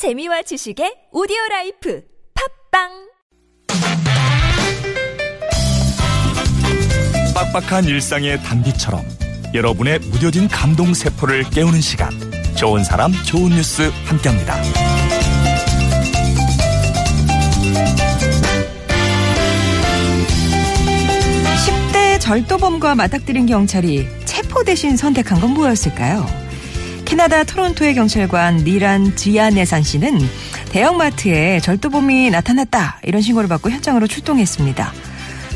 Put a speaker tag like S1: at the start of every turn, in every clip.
S1: 재미와 지식의 오디오 라이프 팟빵
S2: 빡빡한 일상의 단비처럼 여러분의 무뎌진 감동 세포를 깨우는 시간 좋은 사람 좋은 뉴스 함께합니다.
S3: 10대 절도범과 맞닥뜨린 경찰이 체포 대신 선택한 건 뭐였을까요? 캐나다 토론토의 경찰관 니란 지아네산 씨는 대형마트에 절도범이 나타났다 이런 신고를 받고 현장으로 출동했습니다.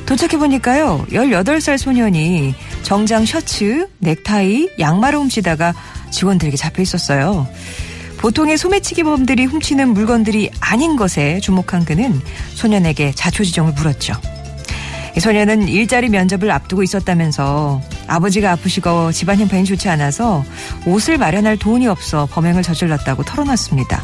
S3: 도착해보니까요 18살 소년이 정장 셔츠, 넥타이, 양말을 훔치다가 직원들에게 잡혀 있었어요. 보통의 소매치기범들이 훔치는 물건들이 아닌 것에 주목한 그는 소년에게 자초지종을 물었죠. 이 소년은 일자리 면접을 앞두고 있었다면서 아버지가 아프시고 집안 형편이 좋지 않아서 옷을 마련할 돈이 없어 범행을 저질렀다고 털어놨습니다.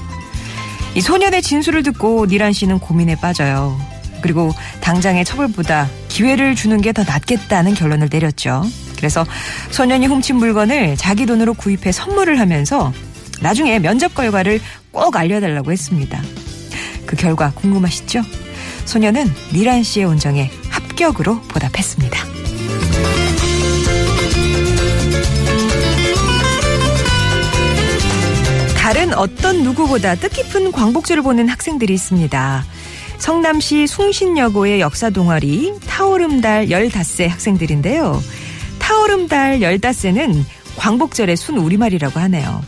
S3: 이 소년의 진술을 듣고 니란 씨는 고민에 빠져요. 그리고 당장의 처벌보다 기회를 주는 게 더 낫겠다는 결론을 내렸죠. 그래서 소년이 훔친 물건을 자기 돈으로 구입해 선물을 하면서 나중에 면접 결과를 꼭 알려달라고 했습니다. 그 결과 궁금하시죠? 소년은 니란 씨의 온정에 합격으로 보답했습니다. 다른 어떤 누구보다 뜻깊은 광복절을 보는 학생들이 있습니다. 성남시 숭신여고의 역사 동아리 타오름달 15세 학생들인데요. 타오름달 15세는 광복절의 순 우리말이라고 하네요.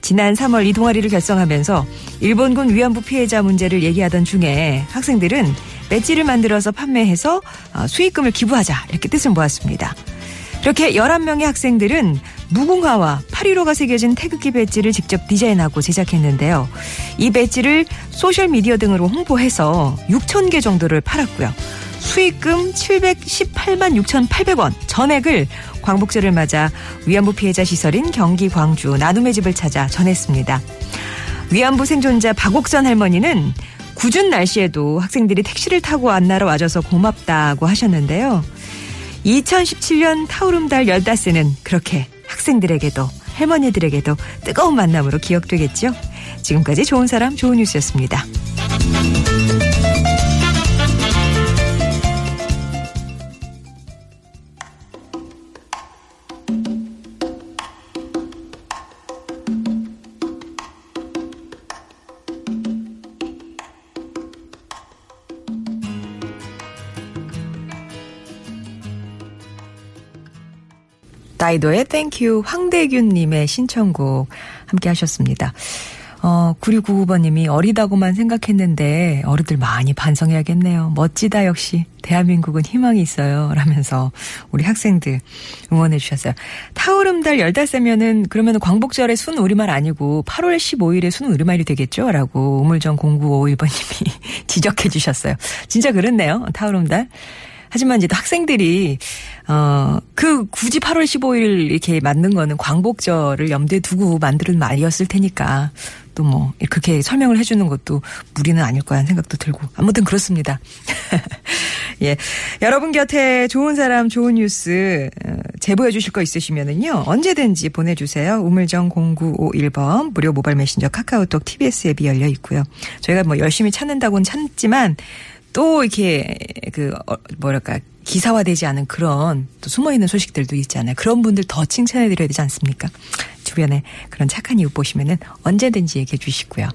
S3: 지난 3월 이 동아리를 결성하면서 일본군 위안부 피해자 문제를 얘기하던 중에 학생들은 배지를 만들어서 판매해서 어, 수익금을 기부하자 이렇게 뜻을 모았습니다. 이렇게 11명의 학생들은 무궁화와 8.15가 새겨진 태극기 배지를 직접 디자인하고 제작했는데요. 이 배지를 소셜미디어 등으로 홍보해서 6천 개 정도를 팔았고요. 수익금 718만 6,800원 전액을 광복절을 맞아 위안부 피해자 시설인 경기 광주 나눔의 집을 찾아 전했습니다. 위안부 생존자 박옥선 할머니는 궂은 날씨에도 학생들이 택시를 타고 안나러 와줘서 고맙다고 하셨는데요. 2017년 타오름달 15세는 그렇게 학생들에게도 할머니들에게도 뜨거운 만남으로 기억되겠죠. 지금까지 좋은 사람 좋은 뉴스였습니다. 다이도의 Thank You 황대균님의 신청곡 함께 하셨습니다. 어, 9699번님이 어리다고만 생각했는데 어른들 많이 반성해야겠네요. 멋지다 역시 대한민국은 희망이 있어요. 라면서 우리 학생들 응원해 주셨어요. 타오름달 열닷새면은 그러면 광복절의 순 우리말 아니고 8월 15일의 순 우리말이 되겠죠? 라고 우물정 0951번님이 지적해 주셨어요. 진짜 그렇네요. 타오름달. 하지만 이제 또 학생들이 어 그 굳이 8월 15일 이렇게 만든 거는 광복절을 염두에 두고 만드는 말이었을 테니까 또 뭐 그렇게 설명을 해주는 것도 무리는 아닐 거라는 생각도 들고 아무튼 그렇습니다. 예, 여러분 곁에 좋은 사람 좋은 뉴스 제보해 주실 거 있으시면은요 언제든지 보내주세요. 우물정 0951번 무료 모바일 메신저 카카오톡 TBS 앱이 열려 있고요. 저희가 뭐 열심히 찾는다고는 찾지만 또 이렇게 그 어, 뭐랄까 기사화되지 않은 그런 또 숨어 있는 소식들도 있잖아요. 그런 분들 더 칭찬해 드려야 되지 않습니까? 주변에 그런 착한 이웃 보시면은 언제든지 얘기해 주시고요.